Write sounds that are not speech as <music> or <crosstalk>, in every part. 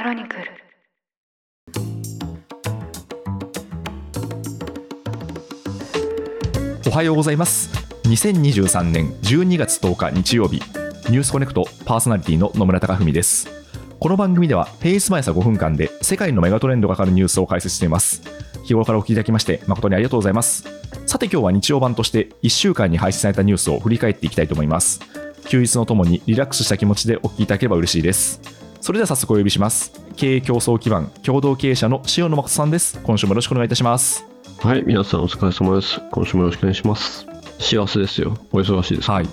クロニクル。おはようございます。2023年12月10日日曜日。ニュースコネクトパーソナリティの野村貴文です。この番組では平日毎朝5分間で世界のメガトレンドがかかるニュースを解説しています。日頃からお聞きいただきまして誠にありがとうございます。さて今日は日曜版として1週間に配信されたニュースを振り返っていきたいと思います。休日のともにリラックスした気持ちでお聞きいただければ嬉しいです。それでは早速お呼びします経営競争基盤共同経営者の塩野誠さんです今週もよろしくお願いいたしますはい、皆さんお疲れ様です。今週もよろしくお願いします。幸せですよ。お忙しいですか。はい。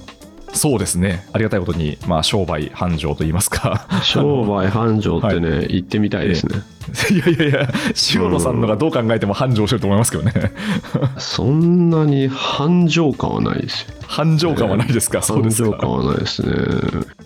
そうですね。ありがたいことに、まあ、商売繁盛と言いますか。商売繁盛ってね、<laughs> 言ってみたいですね。<laughs> いやいやいや、塩野さんのがどう考えても繁盛してると思いますけどね。<laughs> そんなに繁盛感はないですよ。繁盛感はないですか、そうですか。繁盛感はないですね。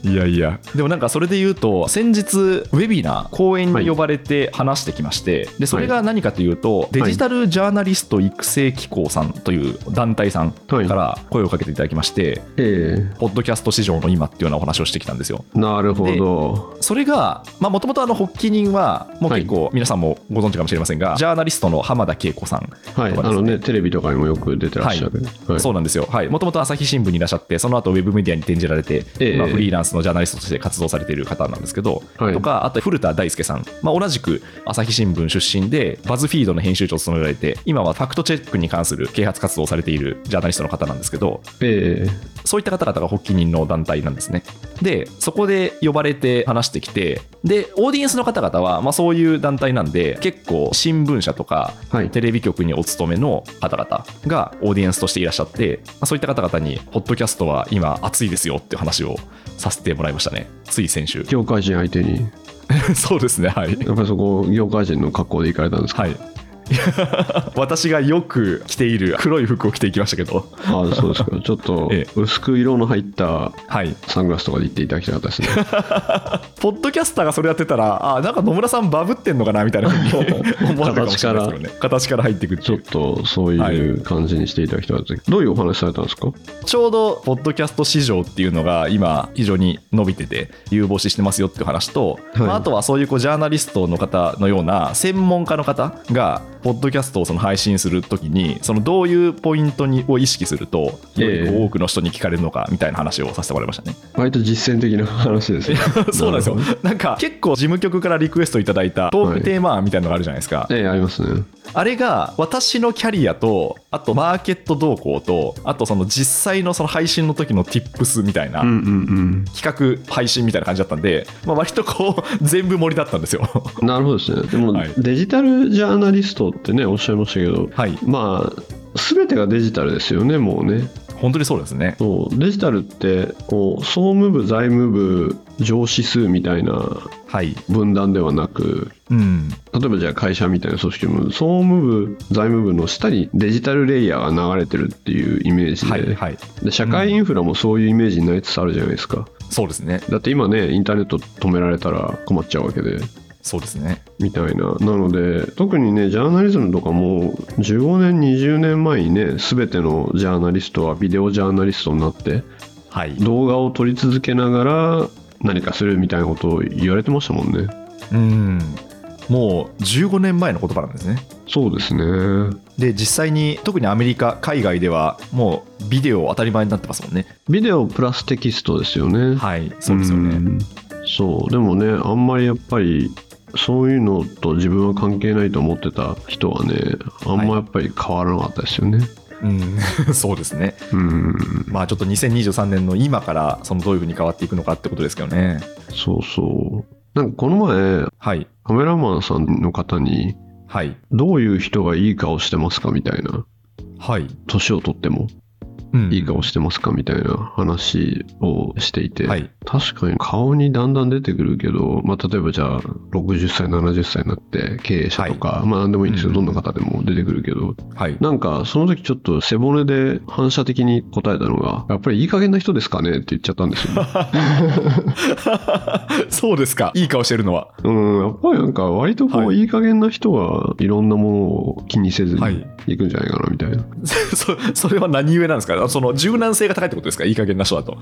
いやいや、でもなんかそれで言うと、先日、ウェビナー、講演に呼ばれて話してきまして、でそれが何かというと、デジタルジャーナリスト育成機構さんという団体さんから声をかけていただきまして、ええポッドキャスト市場の今っていうようなお話をしてきたんですよ。なるほど。それが、もともと発起人は、もう結構、皆さんもご存知かもしれませんが、ジャーナリストの浜田恵子さんはい、あのね、テレビとかにもよく出てらっしゃる。はいそうなんですよ。はい。もともと朝日新聞にいらっしゃって、その後ウェブメディアに転じられて、ええ今フリーランスのジャーナリストとして活動されている方なんですけど、はいとか、あと古田大輔さん、まあ、同じく朝日新聞出身で、バズフィードの編集長を務められて、今はファクトチェックに関する啓発活動をされているジャーナリストの方なんですけど、えそういった方々が発起人の団体なんですね。で、そこで呼ばれて話してきて、で、オーディエンスの方々は、まあ、そういう団体なんで、結構新聞社とか。テレビ局にお勤めの方々がオーディエンスとしていらっしゃって、まあそういった方々に、ポッドキャストは今熱いですよって話をさせてもらいましたね。つい先週。業界人相手に、<laughs> そうですね、はい。やっぱりそこ、業界人の格好で行かれたんですか？はい。<laughs> 私がよく着ている黒い服を着ていきましたけど、ああ、そうですか。<laughs> ちょっとええ、薄く色の入ったはい。サングラスとかで行っていただきたかったですね。<laughs> ポッドキャスターがそれやってたら、あなんか野村さんバブってんのかなみたいなふうに思われるかもしれないですけどね。形から入っていくってちょっ。とそういう感じにしていただきたかったですどういうお話されたんですか？ちょうど、ポッドキャスト市場っていうのが今、非常に伸びてて、有望視してますよっていう話と、はいまあ、あとはそういうこうジャーナリストの方のような専門家の方が、ポッドキャストをその配信するときに、そのどういうポイントにを意識すると、より多くの人に聞かれるのかみたいな話をさせてもらいましたね。割と実践的な話ですね <laughs> そうなんですよ。なんか結構事務局からリクエストいただいたトークテーマ案みたいなのがあるじゃないですか。ええありますねあれが私のキャリアと、あとマーケット動向と、あとその実際のその配信の時の tips みたいな企画配信みたいな感じだったんで、まあ、割とこう全部盛りだったんですよ。うんなるほどですねでも、はいデジタルジャーナリストってねおっしゃいましたけどはい。まあ全てがデジタルですよねもうね本当にそうですね。そうデジタルってこう総務部財務部上司数みたいなはい。分断ではなくうん。例えばじゃあ会社みたいな組織も総務部財務部の下にデジタルレイヤーが流れてるっていうイメージで,、はい。はい。で社会インフラもそういうイメージになりつつあるじゃないですかそうですね。だって今ねインターネット止められたら困っちゃうわけでそうですね。みたいななので特にねジャーナリズムとかも15年20年前にね全てのジャーナリストはビデオジャーナリストになってはい。動画を撮り続けながら何かするみたいなことを言われてましたもんねうん。もう15年前の言葉なんですね。そうですねで、実際に特にアメリカ、海外ではもうビデオ当たり前になってますもんね。ビデオプラステキストですよねはい。そうですよね。んそうでもねあんまりやっぱりそういうのと自分は関係ないと思ってた人はねあんまやっぱり変わらなかったですよね、うん。<laughs> そうですね。うんまあちょっと2023年の今からそのどういうふうに変わっていくのかってことですけどね。そうそうなんかこの前はい。カメラマンさんの方にはい。どういう人がいい顔してますかみたいなはい。年を取ってもうんいい顔してますかみたいな話をしていて、はい。確かに顔にだんだん出てくるけど、まあ、例えばじゃあ60歳70歳になって経営者とか、まあ何でもいいんですよ、うん。どんな方でも出てくるけど。はい。なんかその時ちょっと背骨で反射的に答えたのがやっぱりいい加減な人ですかねって言っちゃったんですよ、ね、<laughs> そうですか。いい顔してるのは。うん。やっぱりなんか割とこう、はい。い、い加減な人はいろんなものを気にせずはい。にいくんじゃないかなみたいな、<laughs> そ <laughs> それは何故なんですか？その柔軟性が高いってことですか？いい加減な人だと。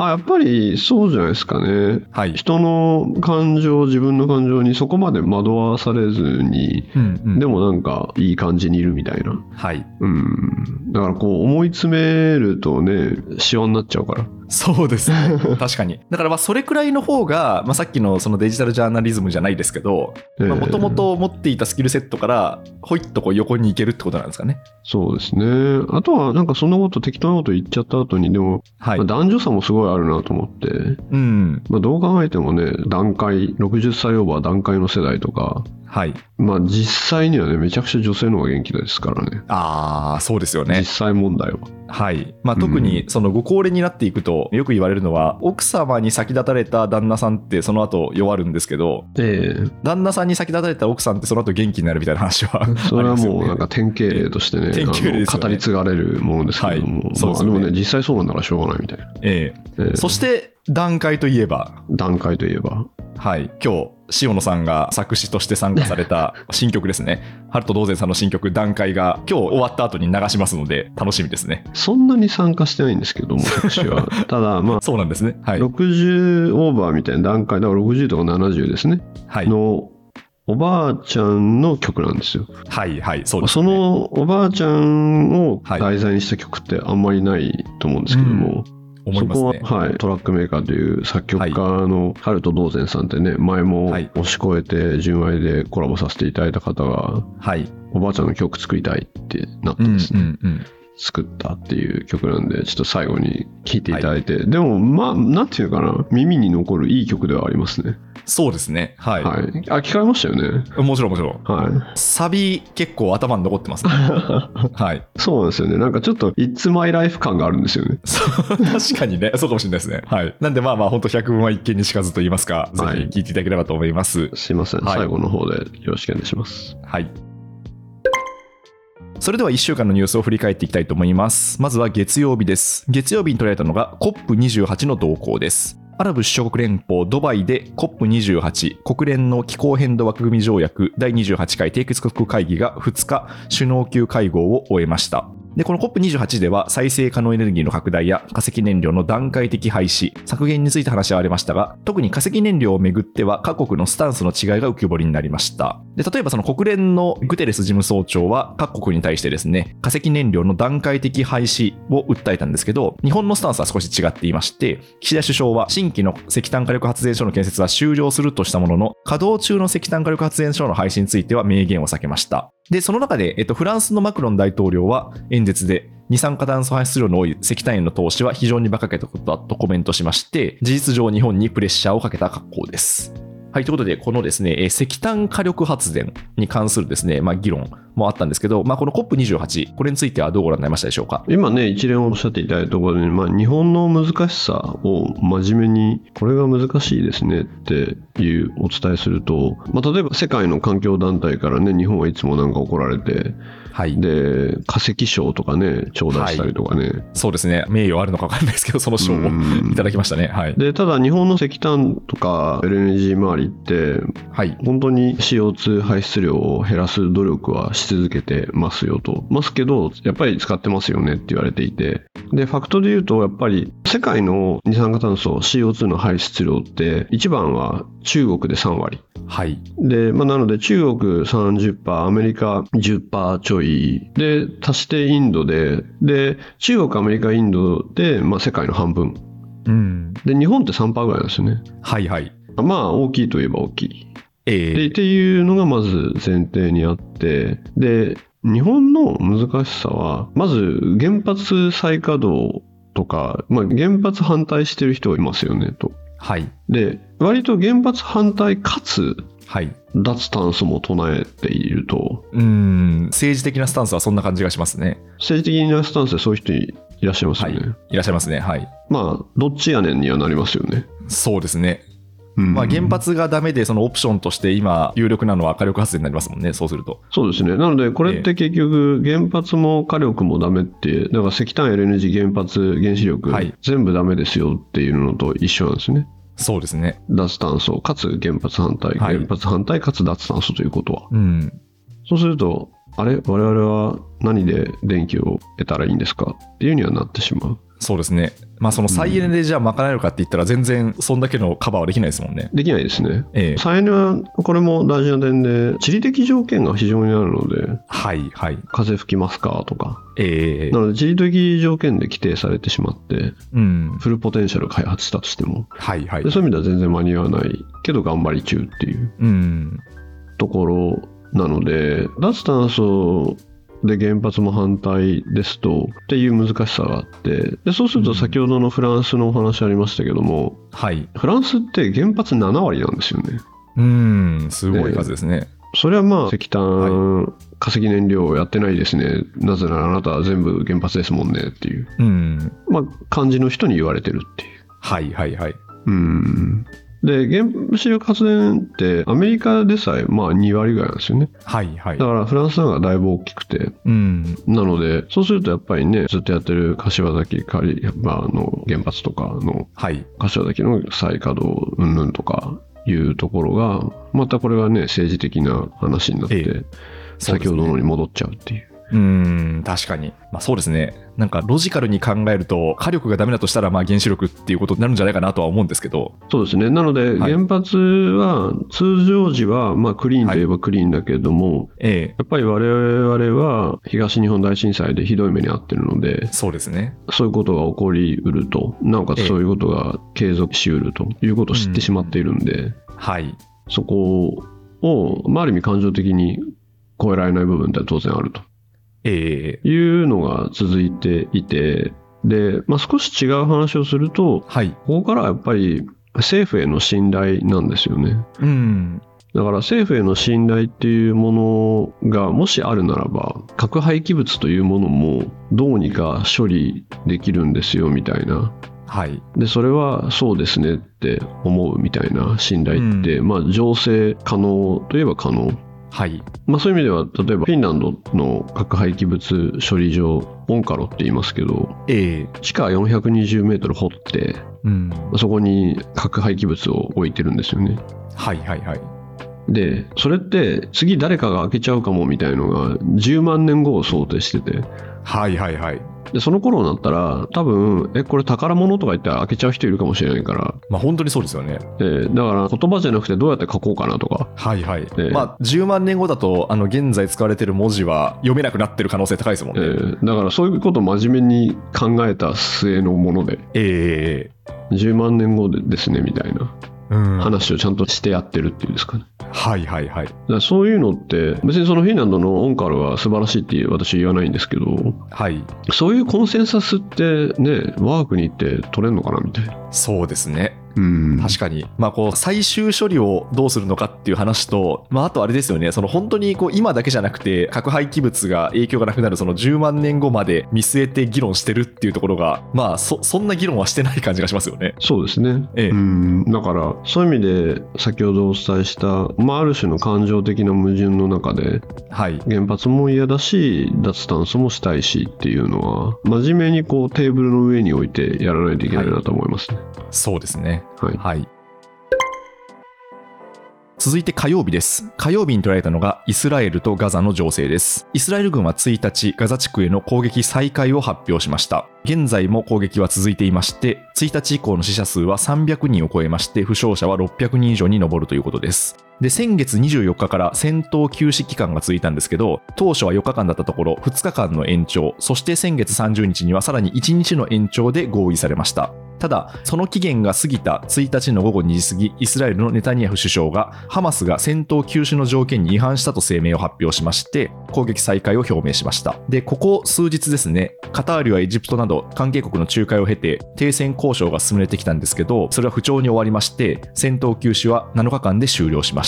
あやっぱりそうじゃないですかね。はい。人の感情、自分の感情にそこまで惑わされずに、うんうんでもなんかいい感じにいるみたいな。はい。うん。だからこう思い詰めるとね、シワになっちゃうから。そうですね。<laughs> 確かに。だからまあそれくらいの方が、まあ、さっきのそのデジタルジャーナリズムじゃないですけど、もともと持っていたスキルセットから、ほいっとこう横に行けるってことなんですかね。そうですね。あとはなんかそんなこと適当なこと言っちゃった後に、でも、はいまあ。男女差もすごいあるなと思って、うん。まあ、どう考えてもね、段階、60歳オーバー段階の世代とか、はい。まあ実際にはね、めちゃくちゃ女性の方が元気ですからね。ああ、そうですよね実。際問題は。はい。まあ特にそのご高齢になっていくと、よく言われるのは、奥様に先立たれた旦那さんってその後弱るんですけど、ええ旦那さんに先立たれた奥さんってその後元気になるみたいな話は <laughs> それはもうなんか典型例としてね、典型例ね語り継がれるものですけども、はいそうでねまあでもね、実際そうなんならしょうがないみたいな。ええええそして段階といえば、段階といえば、はい、今日塩野さんが作詞として参加された <laughs> 新曲ですね。ハルト道前さんの新曲段階が今日終わった後に流しますので楽しみですね。そんなに参加してないんですけども、私は。<laughs> ただ、まあ、そうなんですね。はい。60オーバーみたいな段階、だから60とか70ですね、はい。のおばあちゃんの曲なんですよ。はい。はい。そうです、そね。のおばあちゃんをはい題材にした曲ってあんまりないと思うんですけども、思いますね。そこは、はい、トラックメーカーという作曲家のハルト・道前さんってね、前もはい押し越えて純愛でコラボさせていただいた方が、はい。おばあちゃんの曲作りたいってなってうんですね、うんうん。作ったっていう曲なんで、ちょっと最後に聴いていただいて、でも、まあ、なんていうかな、耳に残るいい曲ではありますね。そうですね。はい。はい。あ、聞かれましたよね。もちろんもちろん。はサビ結構頭に残ってますね。い。<laughs> はい。そうなんですよね。なんかちょっと、It's My Life 感があるんですよね。そう確かにね、そうかもしれないですね。はい。なんでまあまあ、本当百聞は一見にしかずと言いますか、ぜはいひ聞いていただければと思います。すいません。はい最後の方でよろしくお願いします。はい。それでは1週間のニュースを振り返っていきたいと思います。まずは月曜日です。月曜日に取られたのが COP28 の動向です。アラブ首長国連邦ドバイで COP28 国連の気候変動枠組み条約第28回締結国会議が2日首脳級会合を終えました。で、この COP28 では再生可能エネルギーの拡大や化石燃料の段階的廃止、削減について話し合われましたが、特に化石燃料をめぐっては各国のスタンスの違いが浮き彫りになりました。で、例えばその国連のグテレス事務総長は各国に対してですね、化石燃料の段階的廃止を訴えたんですけど、日本のスタンスは少し違っていまして、岸田首相は新規の石炭火力発電所の建設は終了するとしたものの、稼働中の石炭火力発電所の廃止については明言を避けました。で、その中で、えっと、フランスのマクロン大統領は演説で、二酸化炭素排出量の多い石炭への投資は非常に馬鹿げたことだとコメントしまして、事実上日本にプレッシャーをかけた格好です。はい、ということで、このですね、石炭火力発電に関するですね、まあ、議論もあったんですけど、まあ、この COP28、これについてはどうご覧になりましたでしょうか？今ね、一連おっしゃっていただいたところで、まあ、日本の難しさを真面目に、これが難しいですねっていうお伝えすると、まあ、例えば世界の環境団体からね、日本はいつもなんか怒られて、はい。で、化石賞とかね、頂戴したりとかね。そうですね、名誉あるのか分かんないですけど、その賞をうんいただきましたね。はい。で、ただ日本の石炭とか LNG 周りって、はい。本当に CO2 排出量を減らす努力はし続けてますよと。ますけど、やっぱり使ってますよねって言われていて。で、ファクトで言うと、やっぱり世界の二酸化炭素 CO2 の排出量って、一番は中国で3割。はい。で、まあ、なので中国30%、アメリカ10%ちょい、で、足してインドで、で、中国、アメリカ、インドで、まあ、世界の半分。うん。で、日本って3%ぐらいなんですよね。はいはい。まあ、大きいといえば大きい。えー、でっていうのがまず前提にあって、で、日本の難しさは、まず原発再稼働とか、まあ、原発反対してる人いますよねと。はい。で、割と原発反対かつはい。脱炭素も唱えていると、うん。政治的なスタンスはそんな感じがしますね。政治的なスタンスでそういう人いらっしゃいますよね。いらっしゃいますね。はい。まあ、どっちやねんにはなりますよね。そうですね。うんまあ、原発がダメで、そのオプションとして今、有力なのは火力発電になりますもんね、そうすると。そうですね。なので、これって結局、原発も火力もダメって、だから石炭、LNG、原発、原子力、はい全部ダメですよっていうのと一緒なんですね。そうですね。脱炭素、かつ原発反対、はい原発反対、かつ脱炭素ということは。うん。そうすると、あれ？我々は何で電気を得たらいいんですか？っていうにはなってしまう。そうですね。まあその再エネでじゃあ賄えるかって言ったら全然そんだけのカバーはできないですもんね。できないですね。ええ再エネはこれも大事な点で、地理的条件が非常にあるので、はいはい。風吹きますかとか。ええなので、地理的条件で規定されてしまって、うん。フルポテンシャル開発したとしても、はいはいで。そういう意味では全然間に合わないけど頑張り中っていううん。ところなので、脱炭素で原発も反対ですとっていう難しさがあってでそうすると先ほどのフランスのお話ありましたけども、はい。フランスって原発7割なんですよね。うん。すごい数ですね。それはまあ石炭、化石燃料やってないですねなぜならあなたは全部原発ですもんねっていう、うん。まあ、感じの人に言われてるっていう。はいはいはい。うんで原子力発電ってアメリカでさえまあ2割ぐらいなんですよねはいはいだ。からフランスの方がだいぶ大きくてうん。なのでそうするとやっぱりねずっとやってる柏崎の原発とかのはい。柏崎の再稼働云々とかいうところがまたこれがね政治的な話になって、え先ほどのに戻っちゃうっていううん、確かに。まあそうですね。なんかロジカルに考えると、火力がダメだとしたら、まあ原子力っていうことになるんじゃないかなとは思うんですけど。そうですねなのではい原発は通常時はまあクリーンといえばクリーンだけれども、えやっぱり我々は東日本大震災でひどい目に遭ってるのでえ、そうですね。そういうことが起こりうると、なおかええつそういうことが継続しうるということを知ってしまっているんで、はい。そこを、まあ、ある意味感情的に超えられない部分って当然あるとええいうのが続いていて、で、まあ、少し違う話をすると、はい。ここからはやっぱり政府への信頼なんですよね。うん。だから政府への信頼っていうものがもしあるならば核廃棄物というものもどうにか処理できるんですよみたいなはい。でそれはそうですねって思うみたいな信頼って、まあ醸成可能といえば可能はい。まあそういう意味では例えばフィンランドの核廃棄物処理場オンカロって言いますけどええ地下420メートル掘ってうん。そこに核廃棄物を置いてるんですよねはいはいはい。でそれって次誰かが開けちゃうかもみたいのが10万年後を想定しててはいはいはい。でその頃になったら多分えこれ宝物とか言ったら開けちゃう人いるかもしれないから、まあ本当にそうですよね。えーだから言葉じゃなくてどうやって書こうかなとかはいはい。ええまあ10万年後だと、あの現在使われてる文字は読めなくなってる可能性高いですもんえね。ーだからそういうことを真面目に考えた末のものでええ10万年後でですねみたいなうん。話をちゃんとしてやってるっていうんですかねはいはいはい。そういうのって別にそのフィンランドのオンカルは素晴らしいって私は言わないんですけどはい。そういうコンセンサスってね我が国って取れんのかなみたいなそうですね。うん確かに、まあ、こう最終処理をどうするのかっていう話と、まあ、あとあれですよね、その本当にこう今だけじゃなくて、核廃棄物が影響がなくなるその10万年後まで見据えて議論してるっていうところが、まあそ、そんな議論はしてない感じがしますよね。そうですね、ええうんだからそういう意味で先ほどお伝えした、まあ、ある種の感情的な矛盾の中ではい。原発も嫌だし脱炭素もしたいしっていうのは真面目にこうテーブルの上に置いてやらないといけないなと思いますね。そうですね。はいはい。続いて火曜日です。火曜日に捉えたのがイスラエルとガザの情勢です。イスラエル軍は1日、ガザ地区への攻撃再開を発表しました。現在も攻撃は続いていまして、1日以降の死者数は300人を超えまして、負傷者は600人以上に上るということです。で、先月24日から戦闘休止期間が続いたんですけど、当初は4日間だったところ、2日間の延長、そして先月30日にはさらに1日の延長で合意されました。ただ、その期限が過ぎた1日の午後2時過ぎ、イスラエルのネタニヤフ首相が、ハマスが戦闘休止の条件に違反したと声明を発表しまして、攻撃再開を表明しました。で、ここ数日ですね、カタールやエジプトなど関係国の仲介を経て、停戦交渉が進めてきたんですけど、それは不調に終わりまして、戦闘休止は7日間で終了しました。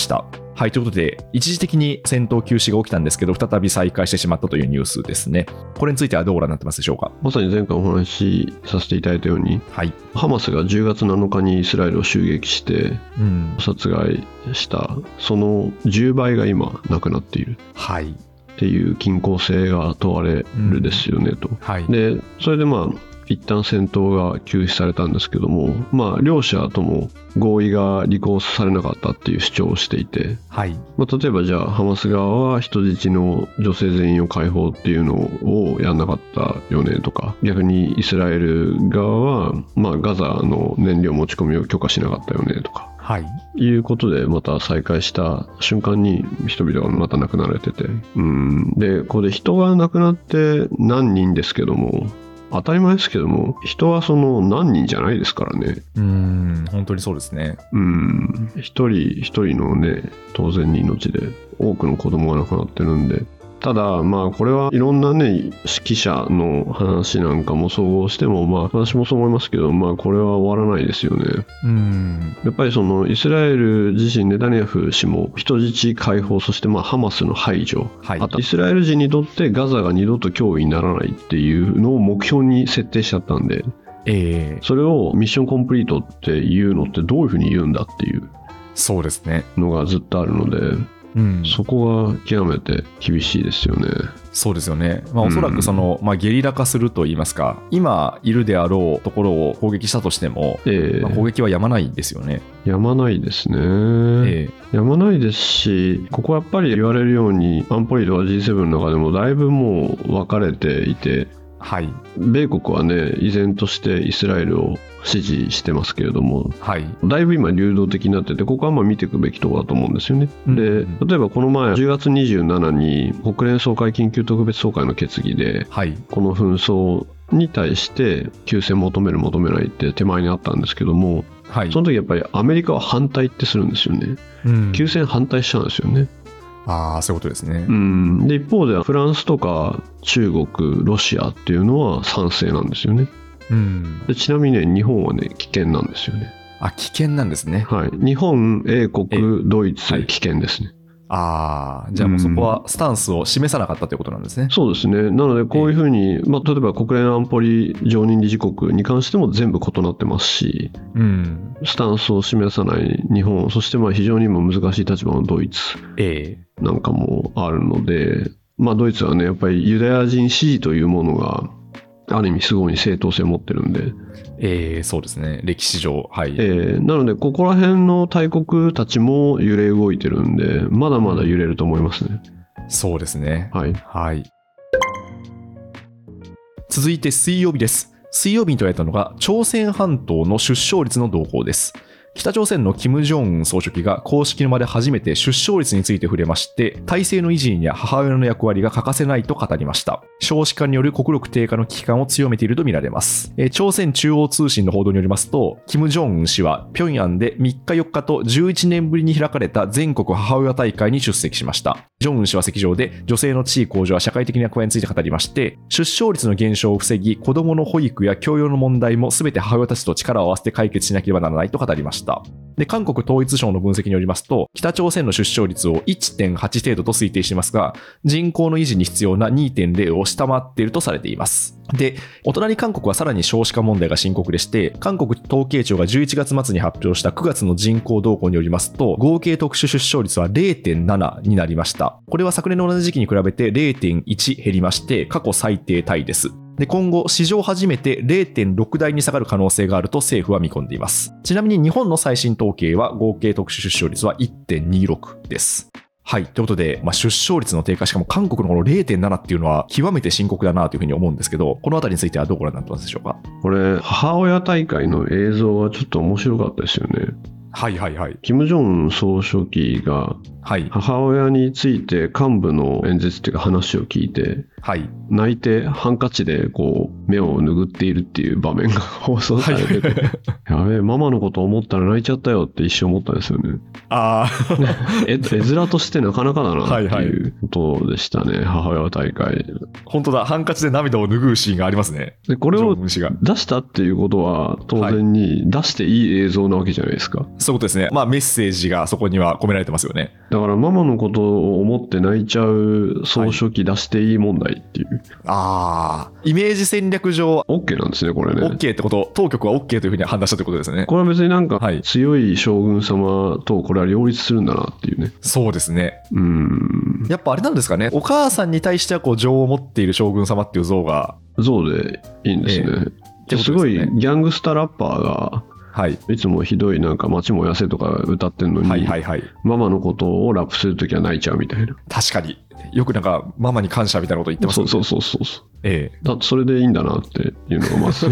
はい、ということで、一時的に戦闘休止が起きたんですけど、再び再開してしまったというニュースですね。これについてはどうご覧になってますでしょうか？まさに前回お話しさせていただいたようにはい。ハマスが10月7日にイスラエルを襲撃してうん。殺害したその10倍が今なくなっているはい。っていう均衡性が問われるですよねと。はい。でそれでまあ一旦戦闘が休止されたんですけども、まあ、両者とも合意が履行されなかったっていう主張をしていて、はい。まあ、例えばじゃあハマス側は人質の女性全員を解放っていうのをやんなかったよねとか逆にイスラエル側は、まあ、ガザの燃料持ち込みを許可しなかったよねとかはい。いうことでまた再開した瞬間に人々がまた亡くなられててうんでこれで人が亡くなって何人ですけども当たり前ですけども人はその何人じゃないですからねうーん、本当にそうですね。うん一人一人のね当然に命で多くの子供が亡くなってるんでただまあこれはいろんなね指揮者の話なんかも総合してもまあ私もそう思いますけどまあこれは終わらないですよね。うーん。やっぱりそのイスラエル自身ネタニヤフ氏も人質解放そしてまあハマスの排除。はい。あとイスラエル人にとってガザが二度と脅威にならないっていうのを目標に設定しちゃったんでええ。それをミッションコンプリートっていうのってどういうふうに言うんだっていうそうですね。のがずっとあるので、うん。そこが極めて厳しいですよね。そうですよね。まあ、おそらくその、まあ、ゲリラ化すると言いますか、今いるであろうところを攻撃したとしても、ええまあ、攻撃はやまないんですよね。やまないですね、ええやまないですし、ここはやっぱり言われるように、安保理とか G7 の中でもだいぶもう分かれていて、はい。米国はね、依然としてイスラエルを支持してますけれども、はい。だいぶ今流動的になってて、ここはまあ見ていくべきところだと思うんですよね。うんで、例えばこの前、10月27に国連総会緊急特別総会の決議で、はい。この紛争に対して休戦求める求めないって手前にあったんですけども、はい。その時やっぱりアメリカは反対ってするんですよね。うん休戦反対しちゃうんですよね。ああ、そういうことですねう。ん。で、一方ではフランスとか中国、ロシアっていうのは賛成なんですよね。うん。でちなみにね、日本はね、危険なんですよね。あ、危険なんですね。はい。日本、英国、ドイツ、はい危険ですね。ああ、じゃあもうそこはスタンスを示さなかったということなんですね。そうですね。なので、こういうふうに、まあ、例えば国連安保理常任理事国に関しても全部異なってますし、うん。スタンスを示さない日本、そしてまあ非常にも難しい立場のドイツええなんかもあるので、まあ、ドイツはね、やっぱりユダヤ人支持というものが、ある意味すごい正当性を持ってるんで、ええそうですね。歴史上。はい。えーなので、ここら辺の大国たちも揺れ動いてるんで、まだまだ揺れると思いますね。そうですね。はい。はい。続いて水曜日です。水曜日に捉えたのが朝鮮半島の出生率の動向です。北朝鮮の金正恩総書記が公式の場で初めて出生率について触れまして、体制の維持には母親の役割が欠かせないと語りました。少子化による国力低下の危機感を強めているとみられます。朝鮮中央通信の報道によりますと、金正恩氏は平壌で3日4日と11年ぶりに開かれた全国母親大会に出席しました。ジョンウン氏は席上で女性の地位向上は社会的な役割について語りまして、出生率の減少を防ぎ、子供の保育や教養の問題も全て母親たちと力を合わせて解決しなければならないと語りました。で、韓国統一省の分析によりますと、北朝鮮の出生率を1.8程度と推定していますが、人口の維持に必要な2.0を下回っているとされています。で、お隣韓国はさらに少子化問題が深刻でして、韓国統計庁が11月末に発表した9月の人口動向によりますと、合計特殊出生率は0.7になりました。これは昨年の同じ時期に比べて0.1減りまして、過去最低タイです。で今後、史上初めて0.6台に下がる可能性があると政府は見込んでいます。ちなみに日本の最新統計は合計特殊出生率は1.26です。はい。ということで、まあ、出生率の低下、しかも韓国のこの0.7っていうのは極めて深刻だなというふうに思うんですけど、このあたりについてはどうご覧になってますでしょうか？これ、母親大会の映像はちょっと面白かったですよね。はいはいはい。金正恩総書記がはい。母親について幹部の演説っていうか話を聞いて、はい。泣いてハンカチでこう目を拭っているっていう場面が放送されてて、<laughs> やべえ、ママのこと思ったら泣いちゃったよって一瞬思ったんですよね。あえ絵面としてなかなかだなってはいはいいうことでしたね、母親大会。あ、本当だ。ハンカチで涙を拭うシーンがありますね。で、これを。出したっていうことは当然に出していい映像なわけじゃないですか。そういうことですね。まあメッセージがそこには込められてますよね。だからママのことを思って泣いちゃう総書記出していい問題っていう。ああ。イメージ戦略上、OK なんですね、これね。OK ってこと、当局は OK というふうに判断したということですね。これは別になんかはい強い将軍様とこれは両立するんだなっていうね。そうですね。うん。やっぱあれなんですかね。お母さんに対してはこう情を持っている将軍様っていう像が像でいいんですね。てことすごいギャングスタラッパーがはい。いつもひどいなんか街も痩せとか歌ってんのに、はいはいはい。ママのことをラップするときは泣いちゃうみたいな。確かに。よくなんか、ママに感謝みたいなこと言ってます？よね。そうそうそうそうそう。えだそれでいいんだなっていうのがまずえ。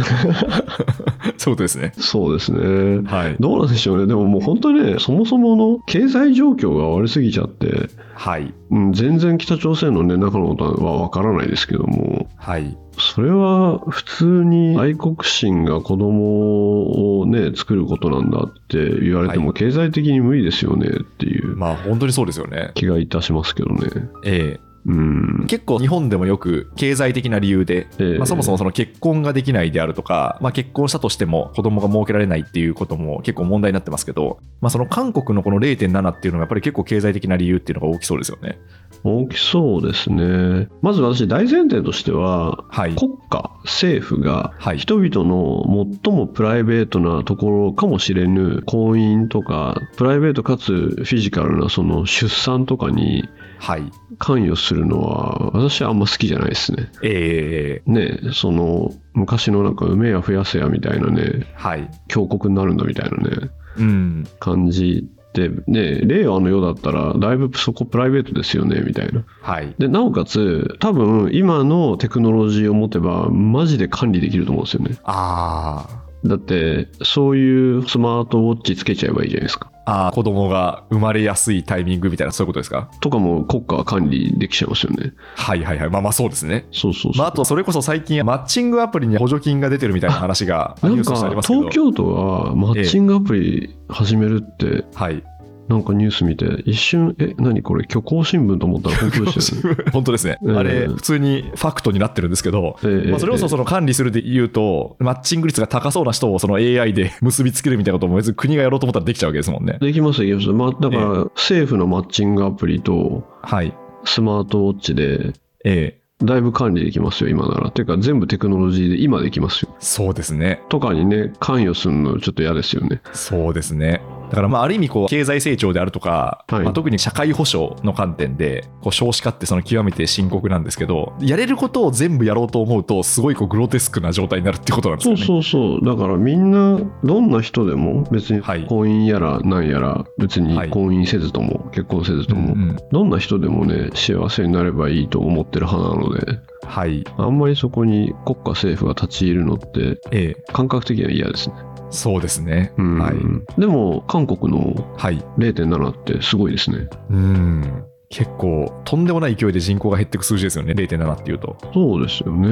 <laughs> そうですね。そうですね。はい。どうなんでしょうね。でももう本当にね、そもそもの経済状況が悪すぎちゃって、はい。うん、全然北朝鮮の、ね、中のことはわからないですけども、はい。それは普通に愛国心が子供をね、作ることなんだって言われてはも経済的に無理ですよねっていうまあ、本当にそうですよね。気がいたしますけどね。ええ。うん。結構日本でもよく経済的な理由で、ええまあ、そもそもその結婚ができないであるとか、まあ、結婚したとしても子供が設けられないっていうことも結構問題になってますけど、まあ、その韓国のこの0.7っていうのがやっぱり結構経済的な理由っていうのが大きそうですよね。大きそうですね。まず私、大前提としては、はい。国家、政府がはい人々の最もプライベートなところかもしれぬ婚姻とかプライベートかつフィジカルなその出産とかにはい。関与するのは私はあんま好きじゃないですね。ええねその昔のなんか埋めや増やせやみたいなねはい。強国になるんだみたいなねうん。感じでね令和の世だったらだいぶそこプライベートですよねみたいな。はい。でなおかつ多分今のテクノロジーを持てばマジで管理できると思うんですよね。ああ。だってそういうスマートウォッチつけちゃえばいいじゃないですか。ああ、子供が生まれやすいタイミングみたいな、そういうことですか？とかも国家は管理できちゃいますよね。はいはいはい。まあまあそうですね。そうそうそう。まあ、あと、それこそ最近、マッチングアプリに補助金が出てるみたいな話がニュースなんかとしてありますけど。東京都がマッチングアプリ始めるって、はい。なんかニュース見て一瞬え何これ？虚構新聞と思ったら本当でしたよね。<laughs> 本当ですね。ええあれ、普通にファクトになってるんですけど、ええまあ、それこそその管理するで言うと、マッチング率が高そうな人をその AI で <laughs> 結びつけるみたいなことも別に国がやろうと思ったらできちゃうわけですもんね。できますできます。まあ、だから政府のマッチングアプリとはい。スマートウォッチでええだいぶ管理できますよ今なら。ていうか全部テクノロジーで今できますよ。そうですね。とかにね関与するのちょっと嫌ですよね。そうですね。だからまあある意味こう経済成長であるとか、はいまあ、特に社会保障の観点でこう少子化ってその極めて深刻なんですけどやれることを全部やろうと思うとすごいこうグロテスクな状態になるってことなんですそうよね。そうそう。だからみんな、どんな人でも、別にはい婚姻やらなんやら、別にはい婚姻せずとも、結婚せずとも、うんうんどんな人でもね、幸せになればいいと思ってる派なので、はい。あんまりそこに国家政府が立ち入るのって、ええ感覚的には嫌ですね。そうですね。うんはい。でも、韓国のはい。0.7ってすごいですね。うん。結構、とんでもない勢いで人口が減っていく数字ですよね、0.7っていうと。そうですよね。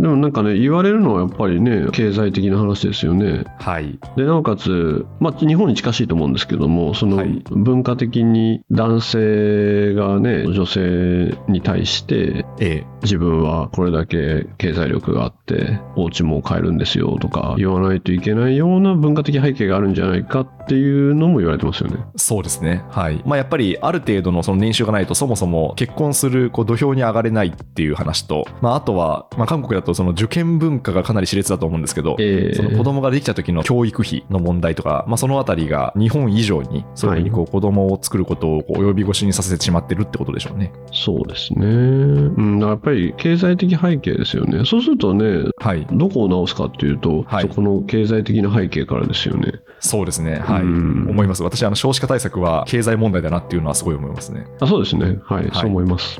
でもなんかね、言われるのはやっぱりね、経済的な話ですよね。はい。でなおかつ、まあ、日本に近しいと思うんですけどもそのはい文化的に男性がね女性に対してええ自分はこれだけ経済力があってお家も買えるんですよとか言わないといけないような文化的背景があるんじゃないかっていうのも言われてますよね。そうですね。はい。まあ、やっぱり、ある程度のその年収がないと、そもそも結婚するこう土俵に上がれないっていう話と、まあ、あとは、まあ、韓国だとその受験文化がかなり熾烈だと思うんですけど、ええその子供ができた時の教育費の問題とか、まあ、そのあたりが日本以上にそういうふうにこう子供を作ることをこう及び腰にさせてしまってるってことでしょうね。そうですね。うん、やっぱり経済的背景ですよね。そうするとね、はい。どこを直すかっていうと、はいそこの経済的な背景からですよね。そうですね。はい。うん思います。私、あの少子化対策は経済問題だなっていうのはすごい思いますね。あそうですね。はい、はいそう思います。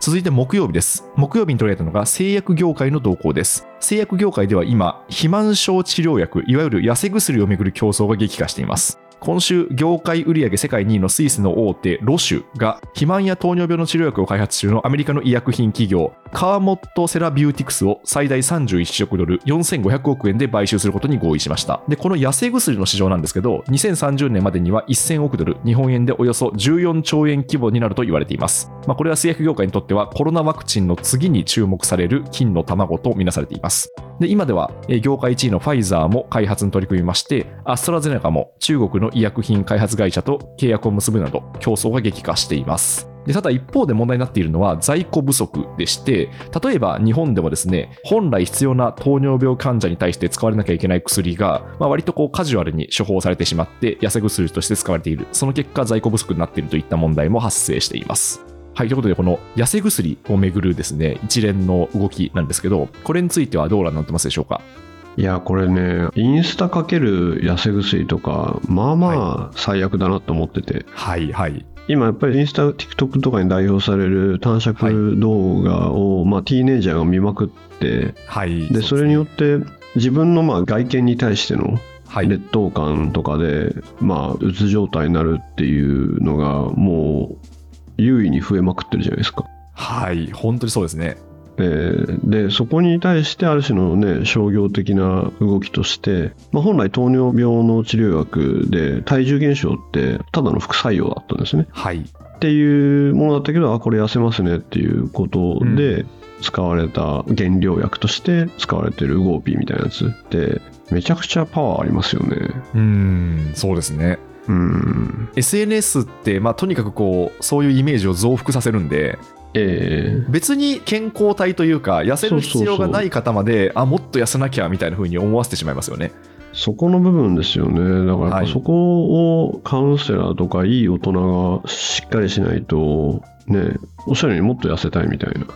続いて木曜日です。木曜日に取り上げたのが製薬業界の動向です。製薬業界では今、肥満症治療薬、いわゆる痩せ薬をめぐる競争が激化しています。今週、業界売上世界2位のスイスの大手、ロシュが、肥満や糖尿病の治療薬を開発中のアメリカの医薬品企業、カーモットセラビューティクスを最大31億ドル、4500億円で買収することに合意しました。で、この痩せ薬の市場なんですけど、2030年までには1000億ドル、日本円でおよそ14兆円規模になると言われています。まあ、これは製薬業界にとってはコロナワクチンの次に注目される金の卵とみなされています。で今では業界1位のファイザーも開発に取り組みまして、アストラゼネカも中国の医薬品開発会社と契約を結ぶなど競争が激化しています。でただ一方で問題になっているのは在庫不足でして、例えば日本でもですね、本来必要な糖尿病患者に対して使われなきゃいけない薬が、まあ、割とこうカジュアルに処方されてしまって、痩せ薬として使われている。その結果、在庫不足になっているといった問題も発生しています。はい、ということで、この痩せ薬をめぐるですね、一連の動きなんですけど、これについてはどうご覧になってますでしょうか？いやこれねインスタかける痩せ薬とかまあまあ最悪だなと思ってて、はいはい。今やっぱりインスタ TikTok とかに代表される短尺動画を、まあ、ティーネイジャーが見まくってはい。でそれによって自分のまあ外見に対してのはい。劣等感とかで、まあ、うつ状態になるっていうのがもう優位に増えまくってるじゃないですか。はい。本当にそうですね。えーでそこに対してある種のね商業的な動きとして、まあ、本来糖尿病の治療薬で体重減少ってただの副作用だったんですねはい。っていうものだったけどあこれ痩せますねっていうことで使われた原料薬として使われてるウゴーピーみたいなやつってめちゃくちゃパワーありますよねうーん、そうですね。うん、SNS って、まあ、とにかくこう、そういうイメージを増幅させるん。で、え別に健康体というか、痩せる必要がない方まで、あ、もっと痩せなきゃみたいな風に思わせてしまいますよね。そこの部分ですよね。だからそこをカウンセラーとかいい大人がしっかりしないと、ね、おっしゃるようにもっと痩せたいみたいな。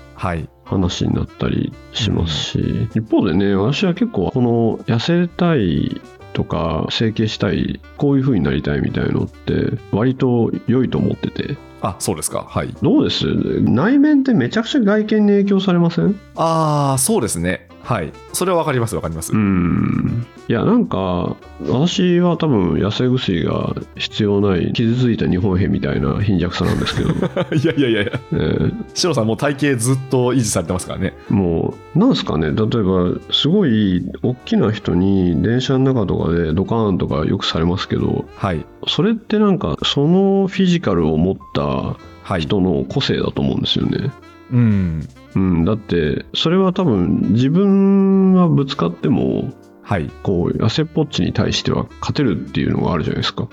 話になったりしますし、一方でね、私は結構この痩せたいとか整形したい、こういう風になりたいみたいのって割と良いと思ってて、あ、そうですか。はい。どうです？内面ってめちゃくちゃ外見に影響されません？ああ、そうですね。はい。それはわかります、わかります。うんいやなんか私は多分痩せ薬が必要ない傷ついた日本兵みたいな貧弱さなんですけど、<laughs> いやいやいやいや、えーシロさん、もう体型ずっと維持されてますからね。もうなんすかね例えばすごい大きな人に電車の中とかでドカーンとかよくされますけどはい。それってなんかそのフィジカルを持ったはい。人の個性だと思うんですよね。うん。うん、だってそれは多分自分はぶつかってもはい。こう痩せっぽっちに対しては勝てるっていうのがあるじゃないですか。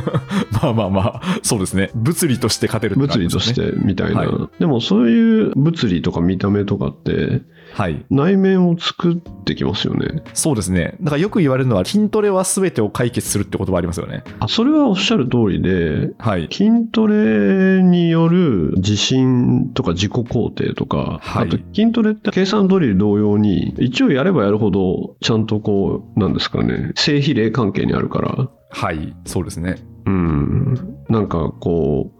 <laughs> まあまあまあ、そうですね。物理として勝てるってね理としてみたいな、はでもそういう物理とか見た目とかってはい。内面を作ってきますよねそうですね。だからよく言われるのは、筋トレは全てを解決するって言葉ありますよね。あそれはおっしゃる通りではい。筋トレによる自信とか自己肯定とか、はいあと筋トレって計算ドリル同様に一応やればやるほどちゃんとこうなんですかね正比例関係にあるからはい。そうですね。うんなんかこ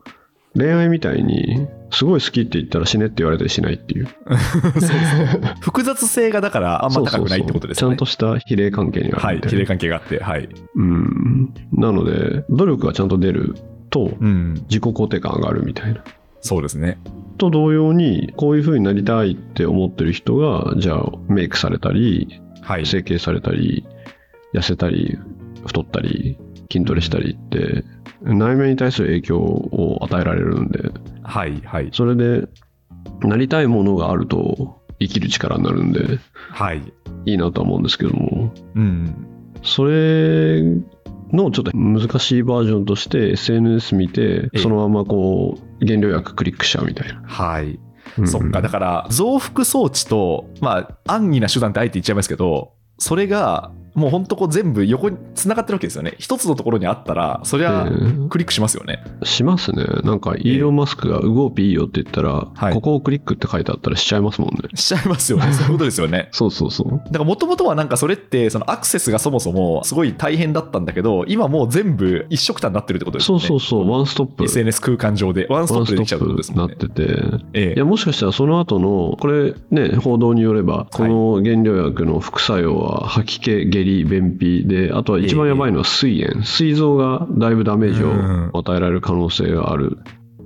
う恋愛みたいにすごい好きって言ったら死ねって言われたりしないっていうそうですね。<laughs> 複雑性がだからあんま高くないってことですよね。ちゃんとした比例関係にあはい比例関係があって。はい。うんなので努力がちゃんと出るとうん。自己肯定感上がるみたいなそうですね。と同様にこういう風になりたいって思ってる人がじゃあメイクされたりはい。整形されたり痩せたり太ったり筋トレしたりって内面に対する影響を与えられるんではい。はい。それでなりたいものがあると生きる力になるんではい。いいなとは思うんですけどもうん。それのちょっと難しいバージョンとして SNS 見てええそのままこう原料薬クリックしちゃうみたいな、はい。うんそっか。だから、増幅装置と、まあ、安易な手段ってあえて言っちゃいますけど、それが、もう本当こう全部横に繋がってるわけですよね。一つのところにあったら、そりゃ、ええクリックしますよね。しますねなんかイーロン・マスクが「ウゴーピーいいよ」って言ったら、はいここをクリックって書いてあったらしちゃいますもんねしちゃいますよね。<laughs> そういうことですよね。そうそうそうだからもともとはなんかそれって、そのアクセスがそもそもすごい大変だったんだけど、今もう全部一緒くたになってるってことですよね。そうそうそうワンストップ SNS 空間上で、ワンストップでできちゃうってことですもんね。なっててええいやもしかしたらその後のこれね報道によればこの原料薬の副作用は吐き気下痢便秘であとは一番やばいのは膵炎膵臓がだいぶダメージを与えられる可能性がある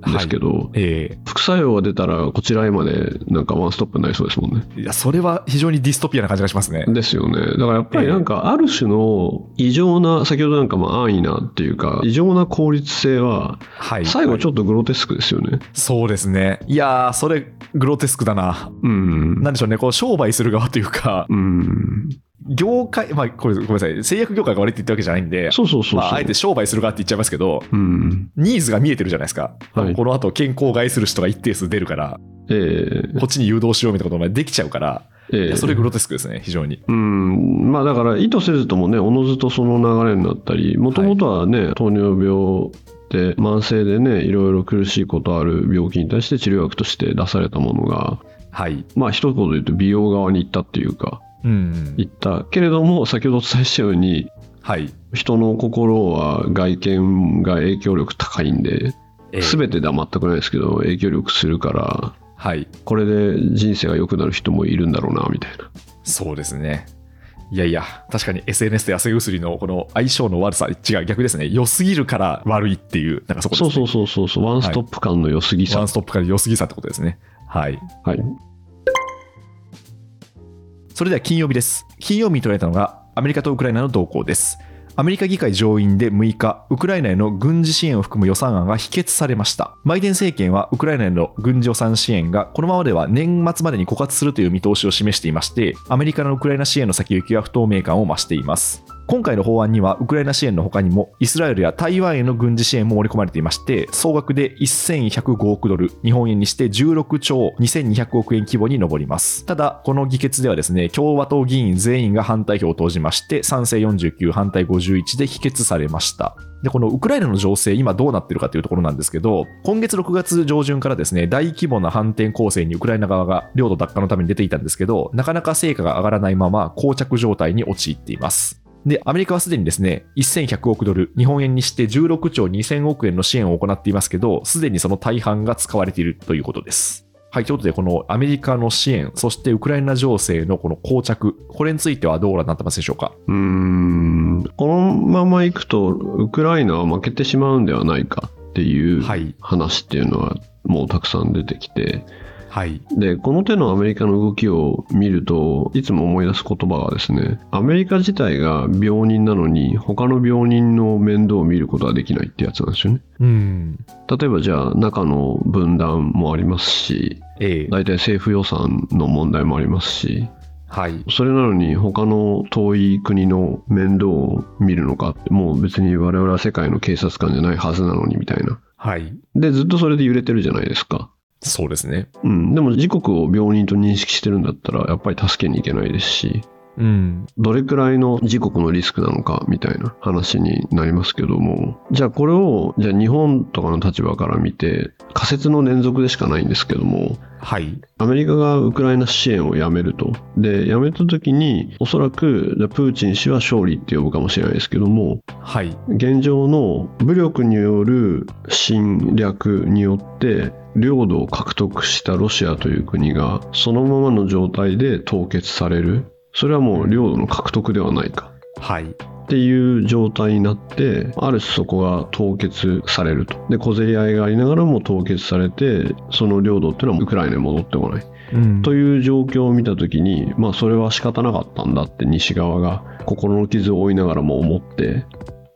んですけど、え副作用が出たらこちらへまでなんかワンストップになりそうですもんね。えいや、それは非常にディストピアな感じがしますね。ですよね。だからやっぱりなんかある種の異常な、先ほどなんかまあ安易なっていうか、異常な効率性は、はい。最後ちょっっとグロテスクですよね。そうですね。いやー、それ、グロテスクだな。うん。なんでしょうね、こう、商売する側というか、うん。業界、まあ、これ、ごめんなさい、製薬業界が悪いって言ったわけじゃないんで、そうそうそう。まあ、あえて商売する側って言っちゃいますけど、うん。ニーズが見えてるじゃないですか。はいこの後、健康を害する人が一定数出るから、ええこっちに誘導しようみたいなことまでできちゃうから、ええいやそれグロテスクですね、非常に。うん。まあだから意図せずともね、おのずとその流れになったり、もともとはね、糖尿病って慢性でねいろいろ苦しいことある病気に対して治療薬として出されたものがはい。まあ一言で言うと美容側に行ったっていうかうん。行ったけれども先ほどお伝えしたようにはい。人の心は外見が影響力高いんでえー全てでは全くないですけど影響力するからはい。これで人生が良くなる人もいるんだろうなみたいなそうですね。いやいや、確かに SNS と痩せ薬のこの相性の悪さ、違う、逆ですね。良すぎるから悪いっていう、なんかそこですね。そうそうそうそうワンストップ感の良すぎさ、ワンストップから良すぎさってことですね。はい。はいそれでは金曜日です。金曜日に取られたのがアメリカとウクライナの動向です。アメリカ議会上院で6日、ウクライナへの軍事支援を含む予算案が否決されました。バイデン政権はウクライナへの軍事予算支援がこのままでは年末までに枯渇するという見通しを示していまして、アメリカのウクライナ支援の先行きは不透明感を増しています。今回の法案にはウクライナ支援の他にもイスラエルや台湾への軍事支援も盛り込まれていまして総額で1105億ドル日本円にして16兆2200億円規模に上りますただこの議決ではですね共和党議員全員が反対票を投じまして賛成49反対51で否決されましたで、このウクライナの情勢、今どうなってるかというところなんですけど、今月6月上旬からですね、大規模な反転攻勢にウクライナ側が領土奪還のために出ていたんですけど、なかなか成果が上がらないまま、膠着状態に陥っています。で、アメリカはすでにですね、1100億ドル、日本円にして16兆2000億円の支援を行っていますけど、すでにその大半が使われているということです。はい、ということで、このアメリカの支援、そしてウクライナ情勢のこの膠着、これについてはどうなってますでしょうか？うーんこのままいくとウクライナは負けてしまうんではないかっていうはい話っていうのはもうたくさん出てきてはい。でこの手のアメリカの動きを見るといつも思い出す言葉がですねアメリカ自体が病人なのに他の病人の面倒を見ることはできないってやつなんですよねうん。例えばじゃあ中の分断もありますしええ大体政府予算の問題もありますしはい。それなのに他の遠い国の面倒を見るのかってもう別に我々は世界の警察官じゃないはずなのにみたいなはい。でずっとそれで揺れてるじゃないですかそうですね。うんでも時刻を病人と認識してるんだったらやっぱり助けに行けないですしうん。どれくらいの自国のリスクなのかみたいな話になりますけどもじゃあこれをじゃあ日本とかの立場から見て仮説の連続でしかないんですけどもはい。アメリカがウクライナ支援をやめると。で、やめた時に、おそらく、じゃあプーチン氏は勝利って呼ぶかもしれないですけども、はい。現状の武力による侵略によって、領土を獲得したロシアという国が、そのままの状態で凍結される。それはもう領土の獲得ではないか。はい。っていう状態になって、ある種そこが凍結されると。で、小競り合いがありながらも凍結されて、その領土っていうのはウクライナに戻ってこない。うんという状況を見たときに、まあそれは仕方なかったんだって西側が心の傷を負いながらも思って、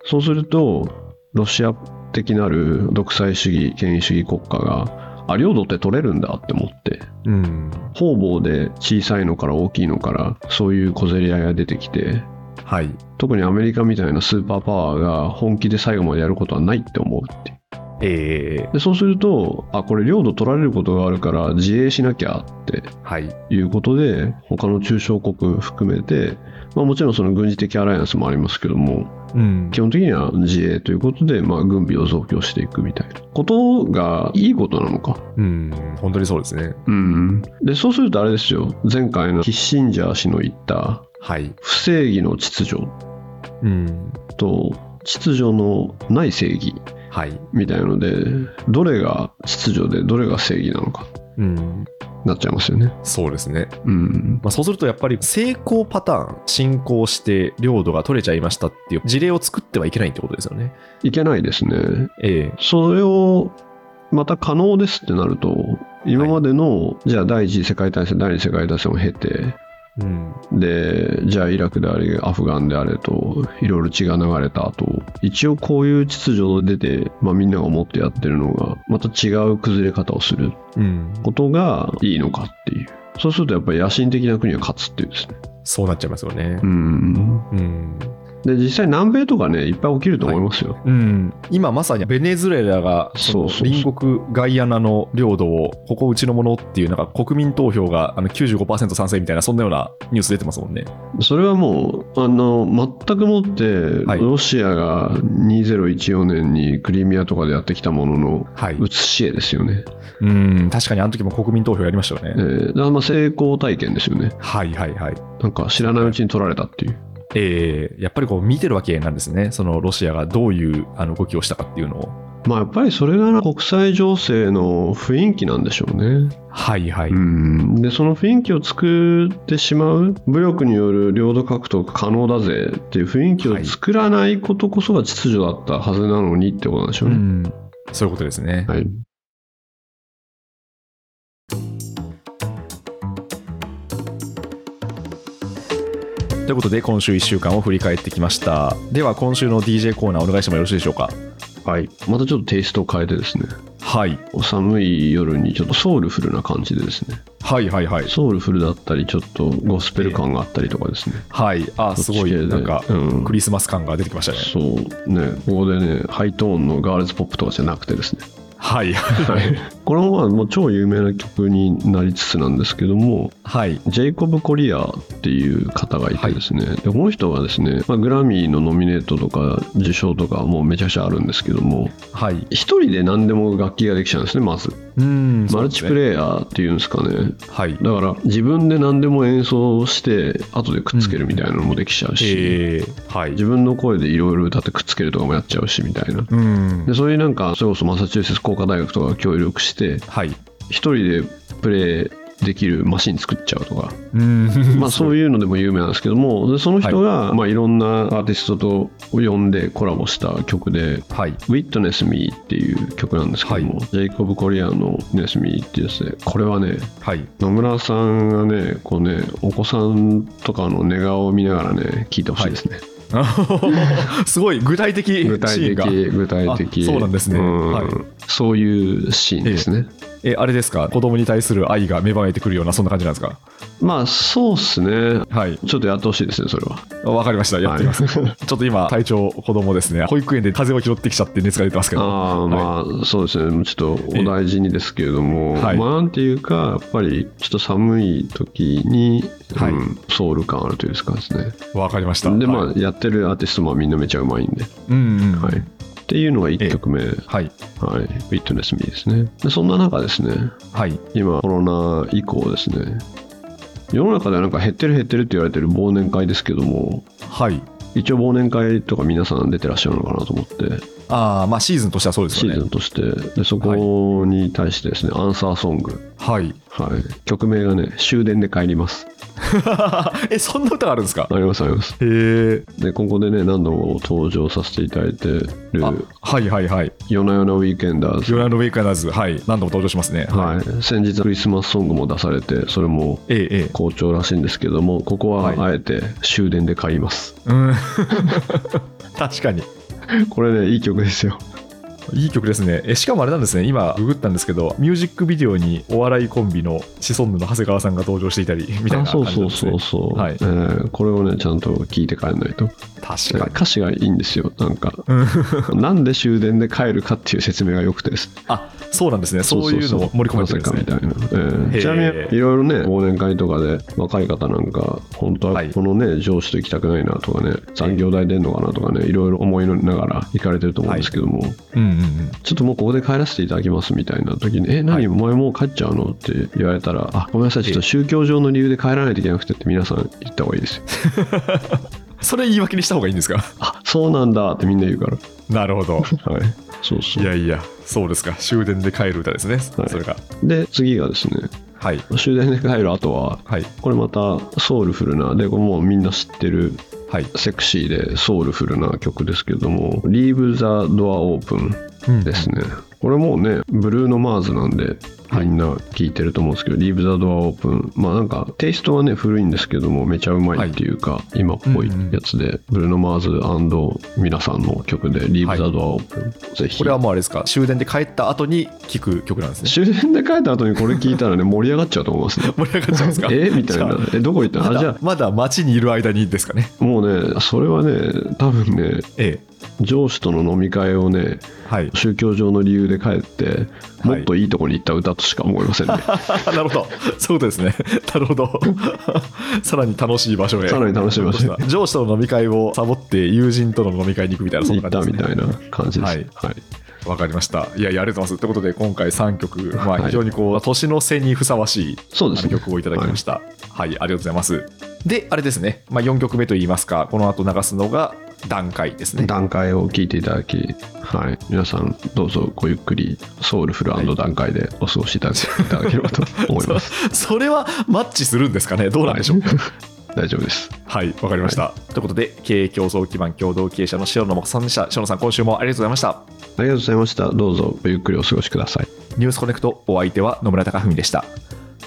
そうすると、ロシア的なる独裁主義、権威主義国家が、あ、領土って取れるんだって思って、うん。方々で小さいのから大きいのから、そういう小競り合いが出てきて、はい。特にアメリカみたいなスーパーパワーが本気で最後までやることはないって思うっていうえでそうするとあこれ領土取られることがあるから自衛しなきゃってー、はい。いうことで他の中小国含めて、まあ、もちろんその軍事的アライアンスもありますけどもうん基本的には自衛ということで、まあ、軍備を増強していくみたいなことがいいことなのか。うん。本当にそうですね。うん、でそうするとあれですよ前回のキッシンジャー氏の言ったはい。不正義の秩序うん。と秩序のない正義はい。みたいのでどれが秩序でどれが正義なのかうん。なっちゃいますよね。そうですね。うん、まあ、そうするとやっぱり成功パターン、進行して領土が取れちゃいましたっていう事例を作ってはいけないってことですよね。いけないですね。ええそれをまた可能ですってなると今までの、じゃあ第一次世界大戦第二次世界大戦を経てうん。でじゃあイラクであれアフガンであれといろいろ血が流れた後一応こういう秩序で出て、まあ、みんなが思ってやってるのがまた違う崩れ方をするうん。ことがいいのかっていうそうするとやっぱり野心的な国は勝つっていうですねそうなっちゃいますよねう。んうん。で実際南米とかねいっぱい起きると思いますよ、うん、今まさにベネズエラがそ隣国ガイアナの領土をここうちのものっていうなんか国民投票があの95%賛成みたいなそんなようなニュース出てますもんね。それはもうあの全くもってはいロシアが2014年にクリミアとかでやってきたもののはい。写し絵ですよね、うん、確かにあの時も国民投票やりましたよえね。ーだからまあ成功体験ですよねはいはいはい。なんか知らないうちに取られたっていうえー、やっぱりこう見てるわけなんですね。そのロシアがどういうあの動きをしたかっていうのを。まあやっぱりそれが国際情勢の雰囲気なんでしょうね。はいはい。うん、でその雰囲気を作ってしまう武力による領土獲得可能だぜっていう雰囲気を作らないことこそが秩序だったはずなのにってことなんでしょうね。うん、そういうことですね。はい、いうことで今週1週間を振り返ってきました。では今週の DJ コーナーお願いしてもよろしいでしょうか？はい、またちょっとテイストを変えてですねはい。寒い夜にちょっとソウルフルな感じでですねはいはいはい。ソウルフルだったりちょっとゴスペル感があったりとかですね、はい。あ、すごい、なんか、うんクリスマス感が出てきましたね。そうねここでねハイトーンのガールズポップとかじゃなくてですねはい。これもまあもう超有名な曲になりつつなんですけどもはい。ジェイコブ・コリアっていう方がいてですね、でこの人はですね、まあ、グラミーのノミネートとか受賞とかもうめちゃくちゃあるんですけどもはい。一人で何でも楽器ができちゃうんですねまずうん。マルチプイ。レイヤーっていうんですかねはい。だから自分で何でも演奏して後でくっつけるみたいなのもできちゃうし、えー、はい。自分の声でいろいろ歌ってくっつけるとかもやっちゃうしみたいなうんで。そういうなんかそれこそマサチューセッツ工科大学とかが協力してはい。一人でプレイできるマシン作っちゃうとか。うん。まあ、そう。いうのでも有名なんですけどもでその人が、い。まあ、いろんなアーティストと呼んでコラボした曲ではい。「Witness Me」っていう曲なんですけども、ジェイコブ・コリアンの「Witness Me」っていうやつでこれはねはい。野村さんがねこうねお子さんとかの寝顔を見ながらね聴いてほしいですね、<laughs> すごい具体的シ具体ーンが。的具体的。あそうなんですね。うん。はい。そういうシーンですね、え、あれですか？子供に対する愛が芽生えてくるような、そんな感じなんですか？まあそうっすねはい。ちょっとやってほしいですねそれはわかりました。やってみます。はい <laughs> ちょっと今、体調、子供ですね。保育園で風邪を拾ってきちゃって熱が出てますけど。ああまあそうですねちょっとお大事にですけれども、はいまあなんていうかやっぱりちょっと寒い時に、はいうんソウル感あるというですかですねわかりました。でまあ、はいやってるアーティストもみんなめちゃうまいんで、うんうん。はい、っていうのが1曲目、はい。はい。「Witness Me」ですね。でそんな中ですね。はい。今コロナ以降ですね。世の中ではなんか減ってる減ってるって言われてる忘年会ですけどもはい。一応忘年会とか皆さん出てらっしゃるのかなと思ってああ、まあシーズンとしてはそうですシーズ。ンとしてでそこに対してですね、アンサーソングはい。はい、曲名がね「終電で帰ります <laughs> え、そんな歌があるんですか」ありますありますへえ。でここでね何度も登場させていただいてるあはいはいはい。「夜な夜なウィーケンダーズヨナのウェイクアナーズ、はい。何度も登場しますね。」はい、先日クリスマスソングも出されてそれもええ、ええ。好調らしいんですけどもここははいあえて終電で帰ります、うん。<laughs> 確かに。これでいい曲ですよ。いい曲ですね。えしかもあれなんですね、今、ググったんですけど、ミュージックビデオにお笑いコンビのシソンヌの長谷川さんが登場していたり、みたいあなそうそう感じなんですね。そう。そう、はい。えーこれをねちゃんと聞いて帰らないと。確かに。歌詞がいいんですよなんか。うん。なんで終電で帰るかっていう説明が良くて。ですねあそうなんですね、そういうのも盛り込まれてるんですね。みたいな、えちなみにいろいろね忘年会とかで若い方なんか本当ははい。このね上司と行きたくないなとかね残業代出んのかなとかねいろいろ思いながら行かれてると思うんですけども、うんちょっともうここで帰らせていただきますみたいな時に「え何、はいお前もう帰っちゃうの?」って言われたら「あごめんなさいちょっと宗教上の理由で帰らないといけなくて」って皆さん言った方がいいですよ <laughs> それ言い訳にした方がいいんですか？あそうなんだってみんな言うからなるほど。はいそうそういやいや、そうですか。終電で帰る歌ですね、はいそれが。で次がですねはい。終電で帰る後ははい。これまたソウルフルなでこれもうみんな知ってるはい。セクシーでソウルフルな曲ですけども「Leave the Door Open」ですね、これもうねブルーノ・マーズなんでみんな聞いてると思うんですけど、リーブ・ザ・ドア・オープンまあなんかテイストはね古いんですけどもめちゃうまいっていうか、今っぽいやつで、ブルーノ・マーズ皆さんの曲でリーブ・ザ・ドア・オープン、ぜひ。これはもうあれですか？終電で帰った後に聴く曲なんですね。終電で帰った後にこれ聞いたらね盛り上がっちゃうと思いますね。<laughs> 盛り上がっちゃうんですか？え？みたいな。えどこ行った？のまあじゃだまだ街にいる間にですかね。あもうねそれはね多分ねええ上司との飲み会をねはい。宗教上の理由で帰ってはい。もっといいとこに行った歌としか思いませんね、<laughs> なるほど。そうですね。<laughs> なるほど。<laughs> さらに楽しい場所へ。さらに楽しい場所へ。上司との飲み会をサボって友人との飲み会に行くみたいなそんな感じです、ね、みたいな感じです。はい。はい。わかりました。いやいや、ありがとうございます。ということで、今回3曲、まあ、はい。非常にこう、年の瀬にふさわしい、曲をいただきました。はい、ありがとうございます。で、あれですね、まあ、4曲目といいますか、この後流すのが段階ですね。段階を聞いていただき、はい、皆さんどうぞごゆっくりソウルフル段階でお過ごしいただければと思います。<laughs> それはマッチするんですかね？どうなんでしょう？か。<laughs> 大丈夫です。はい、わかりました。ということで、経営競争基盤共同経営者の塩野真さんでした。塩野さん、今週もありがとうございました。ありがとうございました。どうぞごゆっくりお過ごしください。ニュースコネクトお相手は野村貴文でした。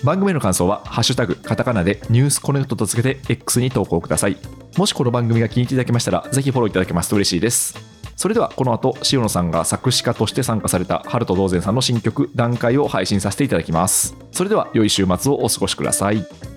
番組の感想は、ハッシュタグ、カタカナでニュースコネクトとつけて X に投稿ください。もしこの番組が気に入っていただけましたら、ぜひフォローいただけますと嬉しいです。それでは、この後、塩野さんが作詞家として参加された、春と同然さんの新曲、段階を配信させていただきます。それでは、良い週末をお過ごしください。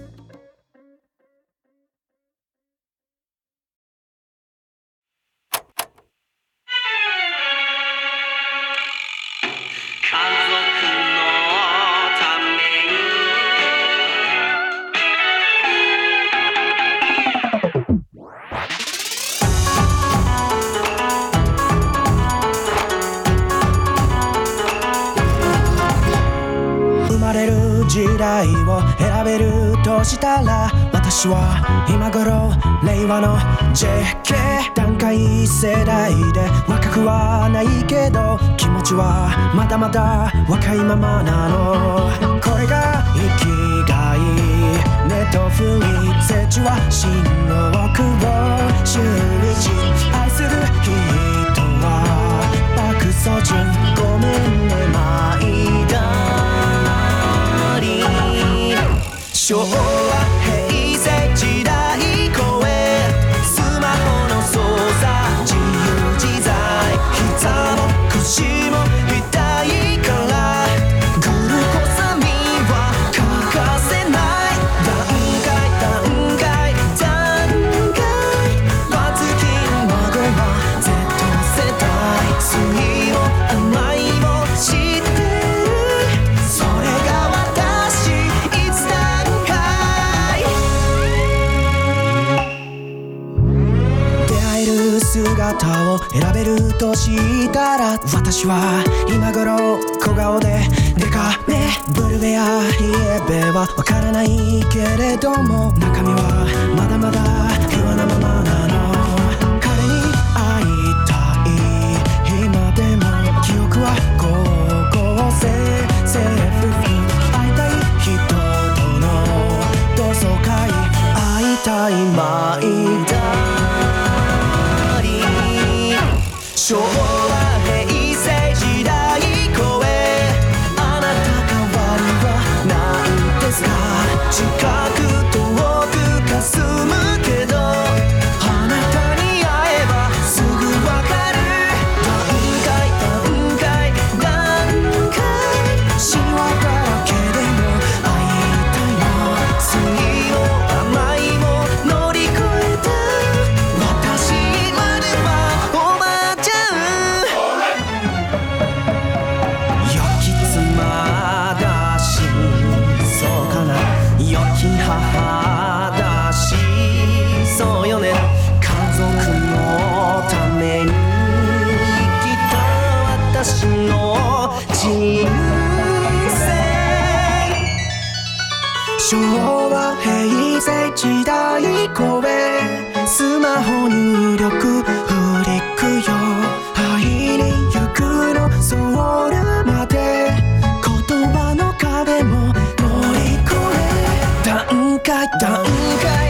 べるとしたら私は今頃令和の JK 段階世代で若くはないけど気持ちはまだまだ若いままなの。これが生きがいネットフリ設置は新大久保週一愛する人は爆走中ごめんね毎度。昭姿を選べるとしたら私は今頃小顔でデカめブルベやイエベはわからないけれども中身はまだまだ不安なままなの彼に会いたい今でも記憶は高校生制服会いたい人との同窓会会いたい毎だ昭の人生。昭和平成時代超えスマホ入力フリックよ。入りゆくのソウルまで。言葉の壁も乗り越え。段階段階。